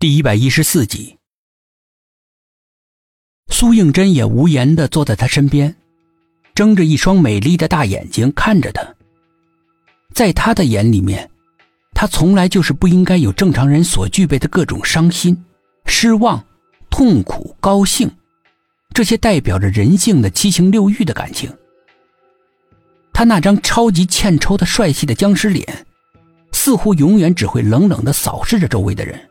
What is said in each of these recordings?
第一百一十四集，苏应真也无言的坐在他身边，睁着一双美丽的大眼睛看着他。在他的眼里面，他从来就是不应该有正常人所具备的各种伤心、失望、痛苦、高兴，这些代表着人性的七情六欲的感情。他那张超级欠抽的帅气的僵尸脸，似乎永远只会冷冷的扫视着周围的人。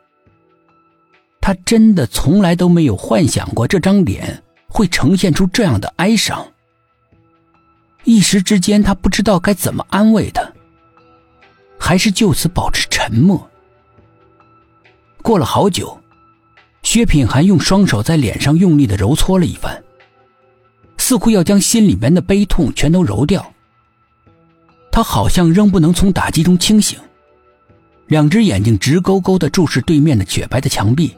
他真的从来都没有幻想过这张脸会呈现出这样的哀伤。一时之间，他不知道该怎么安慰他，还是就此保持沉默。过了好久，薛品涵用双手在脸上用力的揉搓了一番，似乎要将心里面的悲痛全都揉掉。他好像仍不能从打击中清醒，两只眼睛直勾勾的注视对面的雪白的墙壁。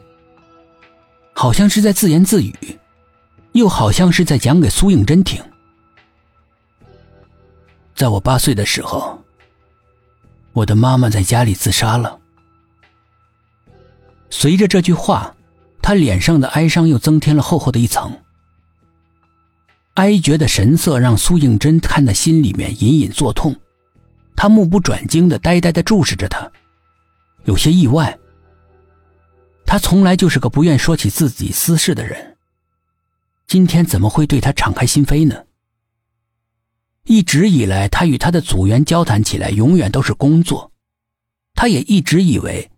好像是在自言自语，又好像是在讲给苏应真听。在我八岁的时候，我的妈妈在家里自杀了。随着这句话，他脸上的哀伤又增添了厚厚的一层。哀绝的神色让苏应真看得心里面隐隐作痛，他目不转睛的呆呆的注视着他，有些意外。他从来就是个不愿说起自己私事的人，今天怎么会对他敞开心扉呢？一直以来，他与他的组员交谈起来，永远都是工作。他也一直以为，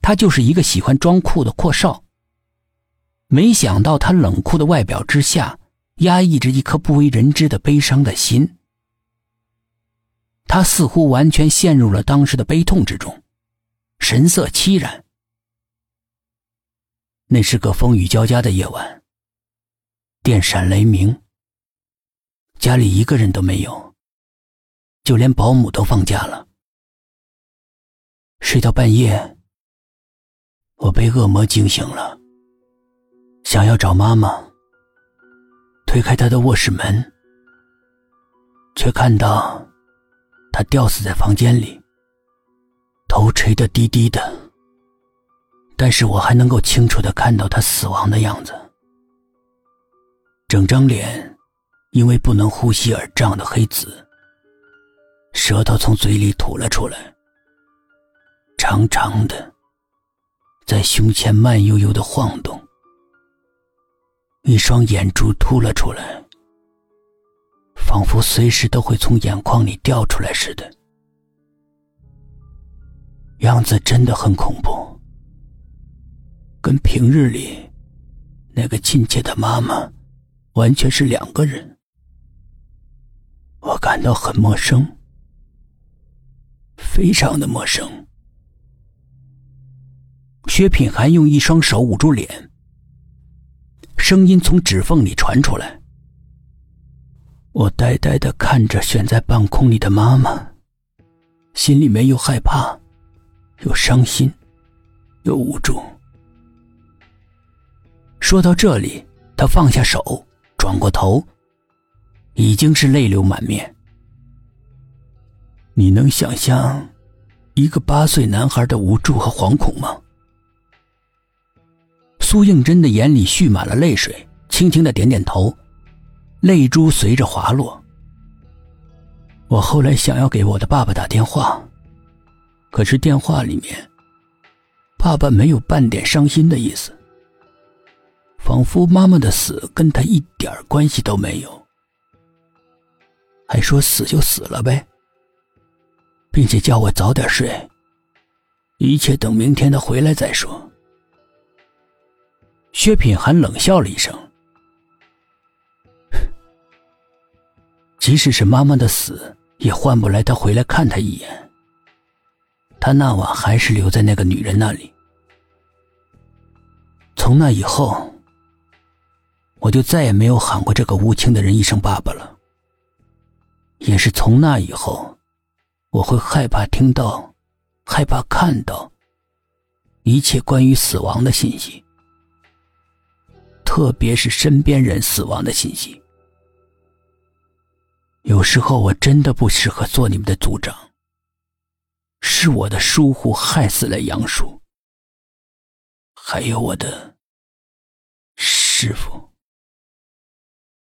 他就是一个喜欢装酷的阔少。没想到，他冷酷的外表之下，压抑着一颗不为人知的悲伤的心。他似乎完全陷入了当时的悲痛之中，神色凄然。那是个风雨交加的夜晚，电闪雷鸣。家里一个人都没有，就连保姆都放假了。睡到半夜，我被恶魔惊醒了，想要找妈妈。推开她的卧室门，却看到她吊死在房间里，头垂得低低的。但是我还能够清楚的看到他死亡的样子，整张脸因为不能呼吸而胀得黑紫，舌头从嘴里吐了出来，长长的，在胸前慢悠悠的晃动，一双眼珠凸了出来，仿佛随时都会从眼眶里掉出来似的，样子真的很恐怖。跟平日里那个亲切的妈妈完全是两个人，我感到很陌生，非常的陌生。薛品涵用一双手捂住脸，声音从指缝里传出来。我呆呆的看着悬在半空里的妈妈，心里面又害怕，又伤心，又无助。说到这里，他放下手，转过头，已经是泪流满面。你能想象一个八岁男孩的无助和惶恐吗？苏应真的眼里蓄满了泪水，轻轻的点点头，泪珠随着滑落。我后来想要给我的爸爸打电话，可是电话里面，爸爸没有半点伤心的意思。仿佛妈妈的死跟他一点关系都没有，还说死就死了呗，并且叫我早点睡，一切等明天他回来再说。薛品涵冷笑了一声，即使是妈妈的死，也换不来他回来看他一眼。他那晚还是留在那个女人那里，从那以后。我就再也没有喊过这个无情的人一声爸爸了。也是从那以后，我会害怕听到，害怕看到一切关于死亡的信息，特别是身边人死亡的信息。有时候我真的不适合做你们的组长，是我的疏忽害死了杨叔，还有我的师傅。